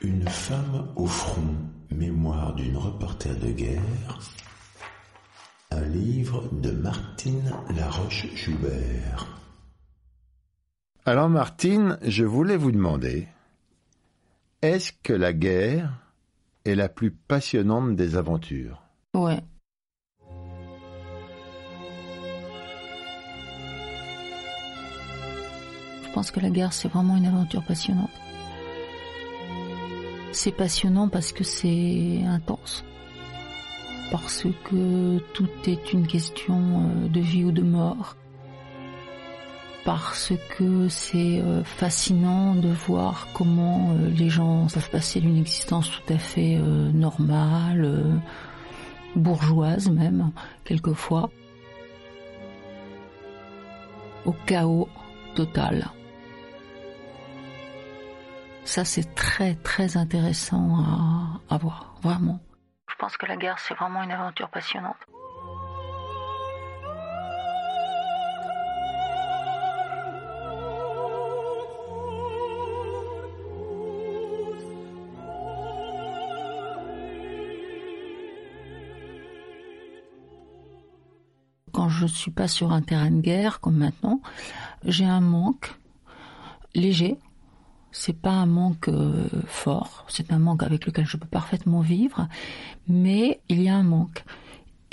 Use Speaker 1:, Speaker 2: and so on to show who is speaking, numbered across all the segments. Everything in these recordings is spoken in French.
Speaker 1: Une femme au front, mémoire d'une reporter de guerre. Un livre de Martine Laroche-Joubert.
Speaker 2: Alors Martine, je voulais vous demander, est-ce que la guerre est la plus passionnante des aventures?
Speaker 3: Ouais. Je pense que la guerre, c'est vraiment une aventure passionnante. C'est passionnant parce que c'est intense. Parce que tout est une question euh, de vie ou de mort. Parce que c'est euh, fascinant de voir comment euh, les gens peuvent passer d'une existence tout à fait normale, bourgeoise même, quelquefois, au chaos total. Ça, c'est très, très intéressant à, à voir, vraiment. Je pense que la guerre, c'est vraiment une aventure passionnante. Quand je suis pas sur un terrain de guerre comme maintenant, j'ai un manque léger c'est pas un manque euh, fort, c'est un manque avec lequel je peux parfaitement vivre, mais il y a un manque.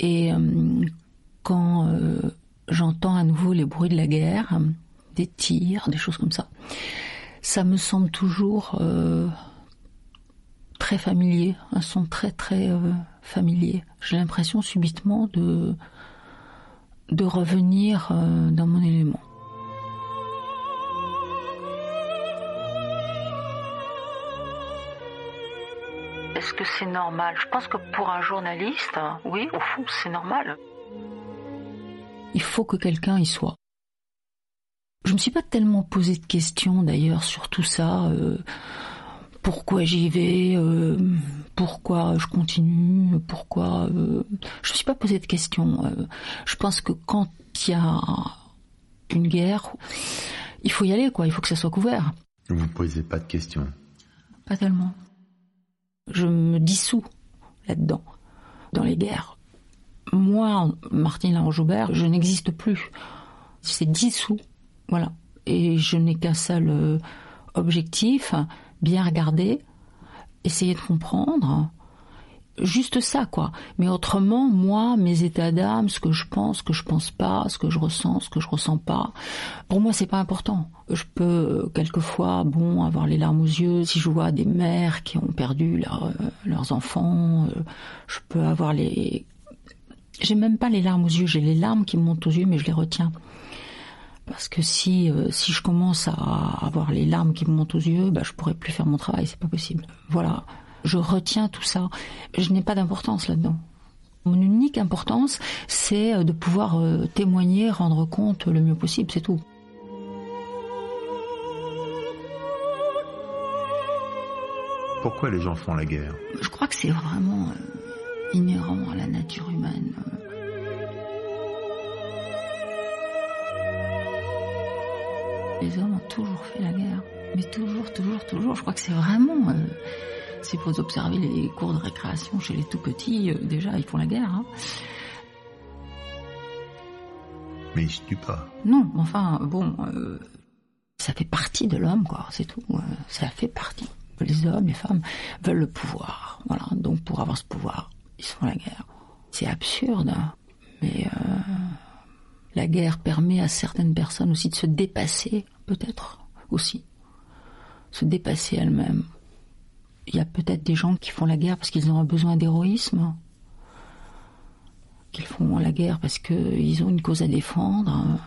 Speaker 3: Et euh, quand euh, j'entends à nouveau les bruits de la guerre, des tirs, des choses comme ça, ça me semble toujours très familier, un son très très familier. J'ai l'impression subitement de de revenir dans mon élément. Que c'est normal Je pense que pour un journaliste, oui, au fond, c'est normal. Il faut que quelqu'un y soit. Je me suis pas tellement posé de questions d'ailleurs sur tout ça. Euh, pourquoi j'y vais euh, Pourquoi je continue Pourquoi euh, Je me suis pas posé de questions. je pense que quand il y a une guerre, il faut y aller, quoi. Il faut que ça soit couvert.
Speaker 2: Vous ne posez pas de questions
Speaker 3: Pas tellement je me dissous là-dedans, dans les guerres. Moi, Martine Joubert, je n'existe plus. C'est dissous, voilà. Et je n'ai qu'un seul euh, objectif, bien regarder, essayer de comprendre, juste ça, quoi. Mais autrement, moi, mes états d'âme, ce que je pense, ce que je pense pas, ce que je ressens, ce que je ressens pas, pour moi, c'est pas important. Je peux euh, quelquefois, bon, avoir les larmes aux yeux si je vois des mères qui ont perdu euh, leurs enfants. Euh, je peux avoir les, j'ai même pas les larmes aux yeux, j'ai les larmes qui montent aux yeux, mais je les retiens. Parce que si si je commence à avoir les larmes qui me montent aux yeux, bah, je pourrais plus faire mon travail, c'est pas possible. Voilà je retiens tout ça. Je n'ai pas d'importance là-dedans. Mon unique importance, c'est euh, de pouvoir euh, témoigner, rendre compte le mieux possible, c'est tout.
Speaker 2: Pourquoi les gens font la guerre?
Speaker 3: Je crois que c'est vraiment euh, inhérent à la nature humaine. Les hommes ont toujours fait la guerre. Mais toujours, toujours, toujours. Je crois que c'est vraiment... Si vous observez les cours de récréation chez les tout petits, euh, déjà, ils font la guerre. Hein.
Speaker 2: Mais ils se tuent pas.
Speaker 3: Non, enfin, bon, euh, ça fait partie de l'homme, quoi, c'est tout. Euh, ça fait partie. Les hommes, les femmes veulent le pouvoir. Voilà, donc pour avoir ce pouvoir, ils font la guerre. C'est absurde, hein. mais la guerre permet à certaines personnes aussi de se dépasser, peut-être aussi. Se dépasser elles-mêmes il y a peut-être des gens qui font la guerre parce qu'ils ont un besoin d'héroïsme, qu'ils font la guerre parce qu'ils ont une cause à défendre.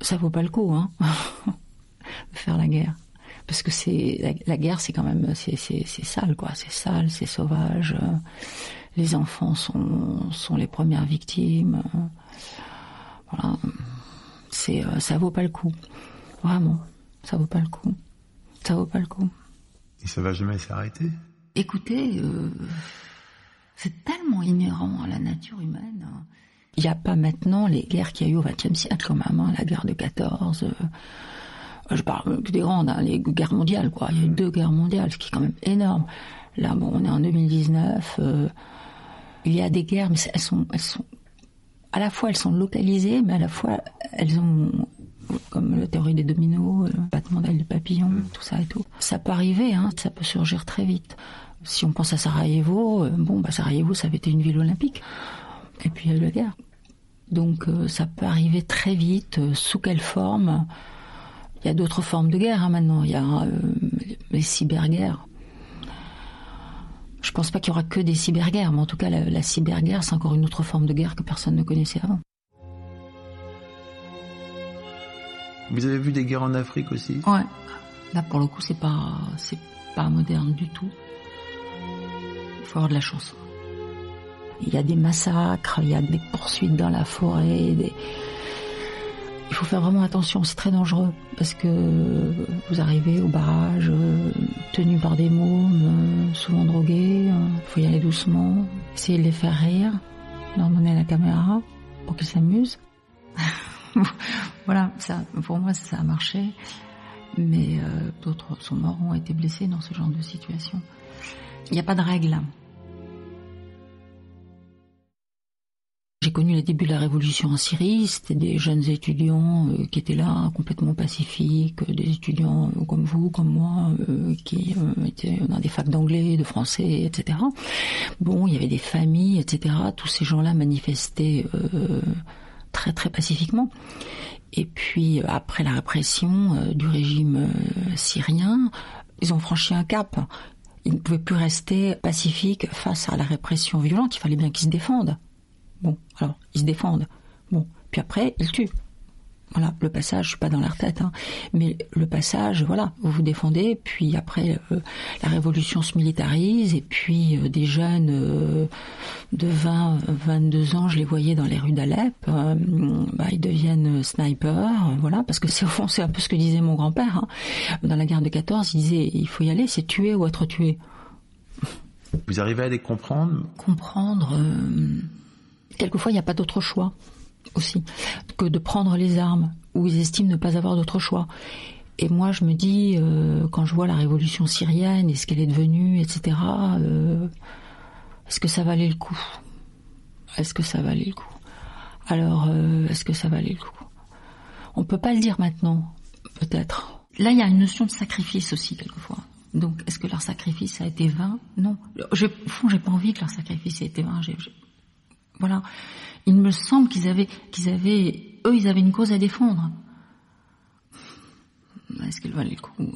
Speaker 3: ça vaut pas le coup, hein, de faire la guerre. Parce que c'est la, guerre, c'est quand même c'est sale, quoi. C'est sale, c'est sauvage. Les enfants sont sont les premières victimes. Voilà, c'est ça vaut pas le coup, vraiment. Ça vaut pas le coup. Ça vaut pas le coup.
Speaker 2: Et ça va jamais s'arrêter?
Speaker 3: Écoutez, euh, c'est tellement inhérent à la nature humaine. Il n'y a pas maintenant les guerres qu'il y a eu au XXe siècle quand même, hein, la guerre de 14. Euh, je parle des grandes, hein, les guerres mondiales, quoi. Il y a eu deux guerres mondiales, ce qui est quand même énorme. Là, bon, on est en 2019. Euh, il y a des guerres, mais elles sont, elles sont, à la fois elles sont localisées, mais à la fois elles ont comme la théorie des dominos, le battement d'ailes de papillon, tout ça et tout. Ça peut arriver, hein, ça peut surgir très vite. Si on pense à Sarajevo, euh, bon, bah Sarajevo, ça avait été une ville olympique. Et puis il y a eu la guerre. Donc euh, ça peut arriver très vite. Euh, sous quelle forme Il y a d'autres formes de guerre hein, maintenant. Il y a les cyberguerres. Je pense pas qu'il y aura que des cyberguerres, mais en tout cas la, la cyberguerre, c'est encore une autre forme de guerre que personne ne connaissait avant.
Speaker 2: Vous avez vu des guerres en Afrique aussi?
Speaker 3: Ouais. Là, pour le coup, c'est pas, c'est pas moderne du tout. Il faut avoir de la chance. Il y a des massacres, il y a des poursuites dans la forêt, il faut faire vraiment attention, c'est très dangereux parce que vous arrivez au barrage tenu par des mômes, souvent drogués, il faut y aller doucement, essayer de les faire rire, leur donner la caméra pour qu'ils s'amusent. voilà, ça, pour moi, ça a marché. Mais euh, d'autres sont morts, ont été blessés dans ce genre de situation. Il n'y a pas de règle. J'ai connu les débuts de la révolution en Syrie. C'était des jeunes étudiants euh, qui étaient là, complètement pacifiques, des étudiants euh, comme vous, comme moi, qui étaient dans des facs d'anglais, de français, etc. Bon, il y avait des familles, etc. Tous ces gens-là manifestaient très très pacifiquement. Et puis après la répression euh, du régime euh, syrien, ils ont franchi un cap. Ils ne pouvaient plus rester pacifiques face à la répression violente. Il fallait bien qu'ils se défendent. Bon, alors ils se défendent. Bon, puis après ils tuent. Voilà, le passage, je suis pas dans leur tête, hein, mais le passage, voilà, vous vous défendez, puis après euh, la révolution se militarise, et puis euh, des jeunes euh, de 20, 22 ans, je les voyais dans les rues d'Alep, bah, ils deviennent snipers, voilà, parce que c'est au fond c'est un peu ce que disait mon grand-père, hein. dans la guerre de 14, il disait il faut y aller, c'est tuer ou être tué.
Speaker 2: Vous arrivez à les comprendre?
Speaker 3: Comprendre, quelquefois il n'y a pas d'autre choix aussi, que de prendre les armes, où ils estiment ne pas avoir d'autre choix. Et moi, je me dis, euh, quand je vois la révolution syrienne et ce qu'elle est devenue, etc., euh, est-ce que ça valait le coup? Est-ce que ça valait le coup? Alors, euh, est-ce que ça valait le coup? On peut pas le dire maintenant, peut-être. Là, il y a une notion de sacrifice aussi, quelquefois. Donc, est-ce que leur sacrifice a été vain? Non. Au fond, j'ai pas envie que leur sacrifice ait été vain. Voilà il me semble qu'ils avaient, qu'ils avaient, eux, ils avaient une cause à défendre. Est-ce qu'elle valait le coup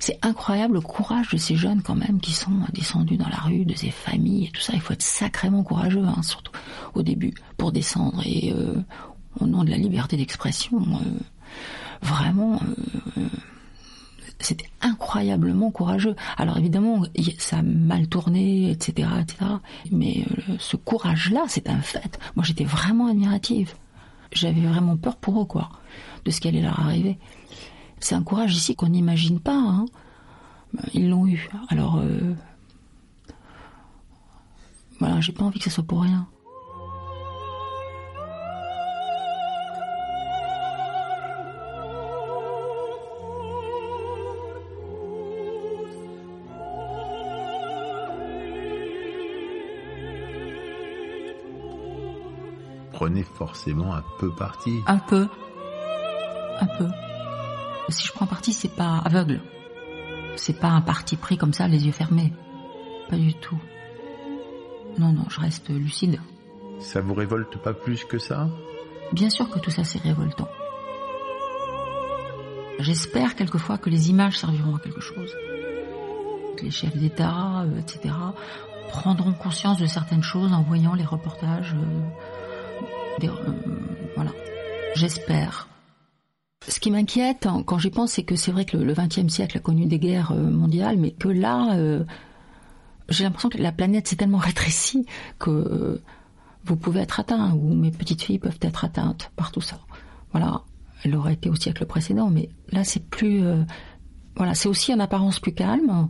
Speaker 3: C'est incroyable le courage de ces jeunes quand même qui sont descendus dans la rue, de ces familles et tout ça. Il faut être sacrément courageux, hein, surtout au début, pour descendre et euh, au nom de la liberté d'expression, euh, vraiment. Euh, c'était incroyablement courageux. Alors évidemment, ça a mal tourné, etc., etc. Mais euh, ce courage-là, c'est un fait. Moi, j'étais vraiment admirative. J'avais vraiment peur pour eux, quoi, de ce qui allait leur arriver. C'est un courage ici qu'on n'imagine pas. Hein. Ils l'ont eu. Alors, euh, voilà, j'ai pas envie que ce soit pour rien.
Speaker 2: Forcément un peu parti.
Speaker 3: Un peu. Un peu. Si je prends parti, c'est pas aveugle. C'est pas un parti pris comme ça, les yeux fermés. Pas du tout. Non, non, je reste lucide.
Speaker 2: Ça vous révolte pas plus que ça?
Speaker 3: Bien sûr que tout ça c'est révoltant. J'espère quelquefois que les images serviront à quelque chose. Que les chefs d'État, euh, etc., prendront conscience de certaines choses en voyant les reportages. Euh, euh, voilà. J'espère. Ce qui m'inquiète hein, quand j'y pense, c'est que c'est vrai que le XXe siècle a connu des guerres euh, mondiales, mais que là, euh, j'ai l'impression que la planète s'est tellement rétrécie que vous pouvez être atteint, ou mes petites filles peuvent être atteintes par tout ça. Voilà, elle aurait été au siècle précédent, mais là c'est plus, voilà, c'est aussi en apparence plus calme,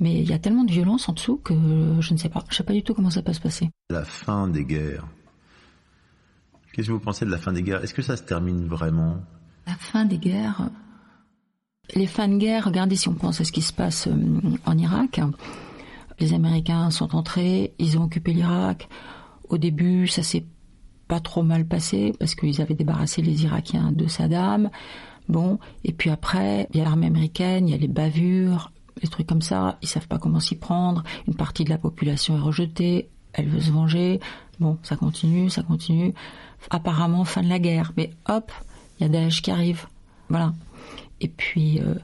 Speaker 3: mais il y a tellement de violence en dessous que je ne sais pas, je sais pas du tout comment ça peut se passer.
Speaker 2: La fin des guerres. Qu'est-ce que vous pensez de la fin des guerres? Est-ce que ça se termine vraiment?
Speaker 3: La fin des guerres. Les fins de guerre, regardez si on pense à ce qui se passe euh, en Irak. Les Américains sont entrés, ils ont occupé l'Irak. Au début, ça s'est pas trop mal passé parce qu'ils avaient débarrassé les Irakiens de Saddam. Bon, et puis après, il y a l'armée américaine, il y a les bavures, les trucs comme ça, ils savent pas comment s'y prendre. Une partie de la population est rejetée, elle veut se venger. Bon, ça continue, ça continue apparemment fin de la guerre. Mais hop, il y a Daesh qui arrive. Voilà. Et puis, euh,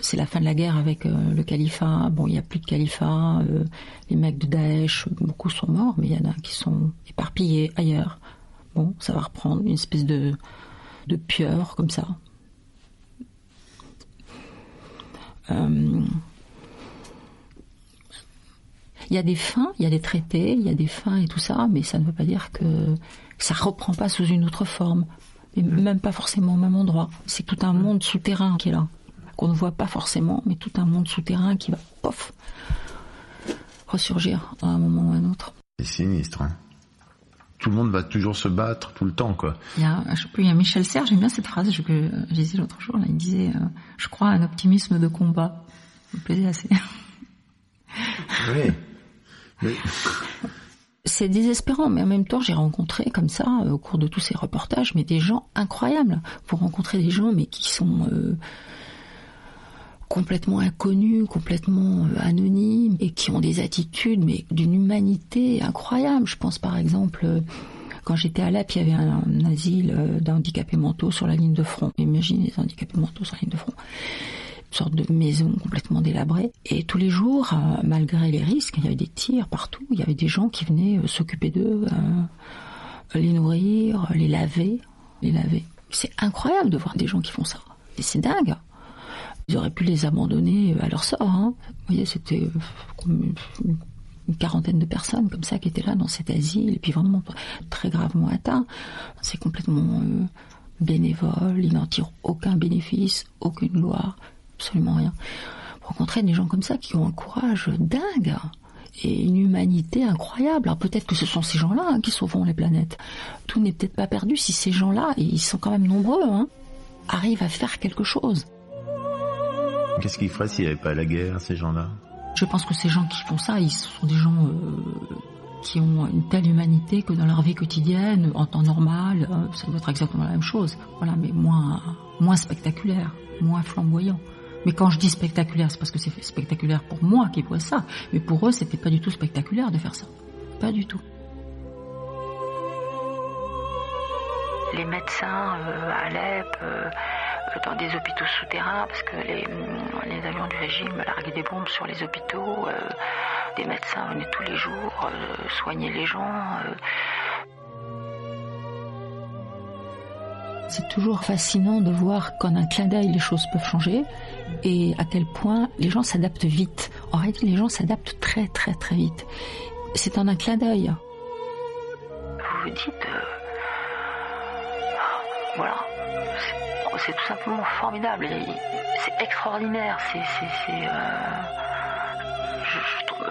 Speaker 3: c'est la fin de la guerre avec euh, le califat. Bon, il n'y a plus de califat. Euh, les mecs de Daesh, beaucoup sont morts, mais il y en a qui sont éparpillés ailleurs. Bon, ça va reprendre une espèce de, de pieuvre comme ça. Il y a des fins, il y a des traités, il y a des fins et tout ça, mais ça ne veut pas dire que ça reprend pas sous une autre forme, et même pas forcément au même endroit. C'est tout un monde souterrain qui est là, qu'on ne voit pas forcément, mais tout un monde souterrain qui va, pof, ressurgir à un moment ou à un autre.
Speaker 2: C'est sinistre. Hein tout le monde va toujours se battre tout le temps, quoi.
Speaker 3: Il y a, je sais plus, il y a Michel Serres, j'aime bien cette phrase, je, je disais l'autre jour, là, il disait, euh, je crois à un optimisme de combat. Ça me plaisait assez. Oui. c'est désespérant, mais en même temps, j'ai rencontré comme ça, euh, au cours de tous ces reportages, mais des gens incroyables. Pour rencontrer des gens, mais qui sont euh, complètement inconnus, complètement euh, anonymes, et qui ont des attitudes, mais d'une humanité incroyable. Je pense par exemple, quand j'étais à Lep, il y avait un, un asile d'handicapés mentaux sur la ligne de front. Imaginez les handicapés mentaux sur la ligne de front sorte de maison complètement délabrée. Et tous les jours, euh, malgré les risques, il y avait des tirs partout, il y avait des gens qui venaient euh, s'occuper d'eux, euh, les nourrir, les laver, les laver. C'est incroyable de voir des gens qui font ça. C'est dingue. Ils auraient pu les abandonner à leur sort. Hein. Vous voyez, c'était une quarantaine de personnes comme ça qui étaient là dans cet asile et puis vraiment très gravement atteints. C'est complètement bénévole, ils n'en tirent aucun bénéfice, aucune gloire absolument rien. Rencontrer des gens comme ça qui ont un courage dingue et une humanité incroyable. Alors peut-être que ce sont ces gens-là hein, qui sauveront les planètes. Tout n'est peut-être pas perdu si ces gens-là, et ils sont quand même nombreux, hein, arrivent à faire quelque chose.
Speaker 2: Qu'est-ce qu'ils feraient s'il n'y avait pas la guerre, ces gens-là?
Speaker 3: Je pense que ces gens qui font ça, ils sont des gens euh, qui ont une telle humanité que dans leur vie quotidienne, en temps normal, euh, ça doit être exactement la même chose. Voilà, mais moins, moins spectaculaire, moins flamboyant. Mais quand je dis spectaculaire, c'est parce que c'est spectaculaire pour moi qui vois ça. Mais pour eux, c'était pas du tout spectaculaire de faire ça. Pas du tout. Les médecins euh, à Alep, euh, dans des hôpitaux souterrains, parce que les, mm, les, avions du régime larguaient des bombes sur les hôpitaux. Euh, des médecins venaient tous les jours soigner les gens. C'est toujours fascinant de voir qu'en un clin d'œil, les choses peuvent changer et à quel point les gens s'adaptent vite. En réalité, les gens s'adaptent très très très vite. C'est en un clin d'œil. Vous vous dites, euh, voilà, c'est tout simplement formidable, c'est extraordinaire, c'est, euh,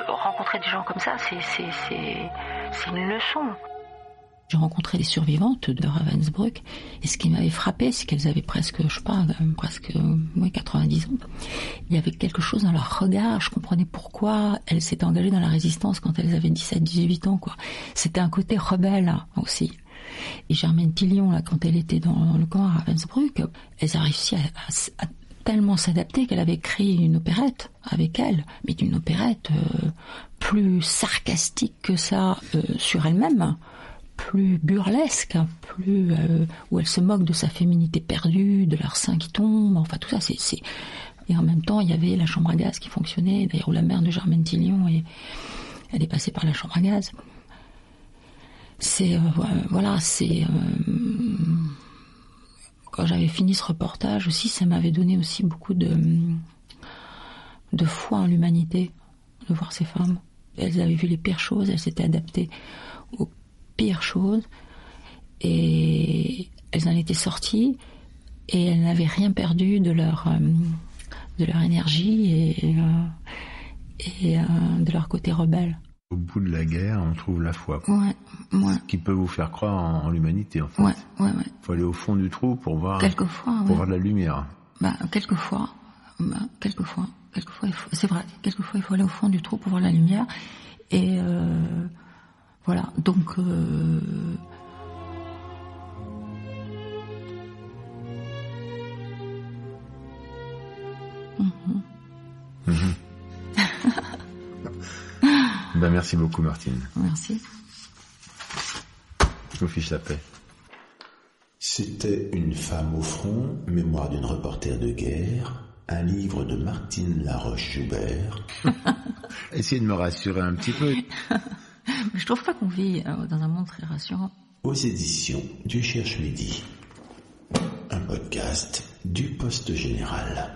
Speaker 3: rencontrer des gens comme ça, c'est une leçon. J'ai rencontré des survivantes de Ravensbrück et ce qui m'avait frappé, c'est qu'elles avaient presque, je sais pas, presque ouais, 90 ans. Il y avait quelque chose dans leur regard, je comprenais pourquoi elles s'étaient engagées dans la résistance quand elles avaient 17, 18 ans, quoi. C'était un côté rebelle aussi. Et Germaine Tillion, là, quand elle était dans le camp à Ravensbrück, elles a réussi à, tellement s'adapter qu'elle avait écrit une opérette avec elle, mais d'une opérette euh, plus sarcastique que ça euh, sur elle-même plus burlesque, plus euh, où elle se moque de sa féminité perdue, de leur qui tombe, enfin tout ça, c'est et en même temps il y avait la chambre à gaz qui fonctionnait, d'ailleurs où la mère de Germaine Tillion elle est passée par la chambre à gaz. C'est euh, voilà, c'est euh, quand j'avais fini ce reportage aussi, ça m'avait donné aussi beaucoup de, de foi en l'humanité, de voir ces femmes. Elles avaient vu les pires choses, elles s'étaient adaptées aux pires choses, et elles en étaient sorties, et elles n'avaient rien perdu de leur, euh, de leur énergie et, euh, et euh, de leur côté rebelle.
Speaker 2: Au bout de la guerre, on trouve la foi.
Speaker 3: Ouais, ouais.
Speaker 2: Qui peut vous faire croire en, en l'humanité, en fait.
Speaker 3: Ouais, ouais, ouais.
Speaker 2: faut aller au fond du trou pour voir,
Speaker 3: Quelquefois,
Speaker 2: pour
Speaker 3: ouais.
Speaker 2: voir de la lumière.
Speaker 3: Bah, quelquefois, bah, quelquefois, quelquefois, il faut- c'est vrai, quelquefois il faut aller au fond du trou pour voir la lumière. Et euh, voilà, donc euh,
Speaker 2: Ben, merci beaucoup, Martine.
Speaker 3: merci.
Speaker 2: Je vous fiche la paix.
Speaker 1: C'était Une femme au front, mémoire d'une reporter de guerre, un livre de Martine Laroche-Joubert,
Speaker 2: Essayez de me rassurer un petit peu.
Speaker 3: Je trouve pas qu'on vit euh, dans un monde très rassurant.
Speaker 1: aux éditions du Cherche Midi. Un podcast du Poste Général.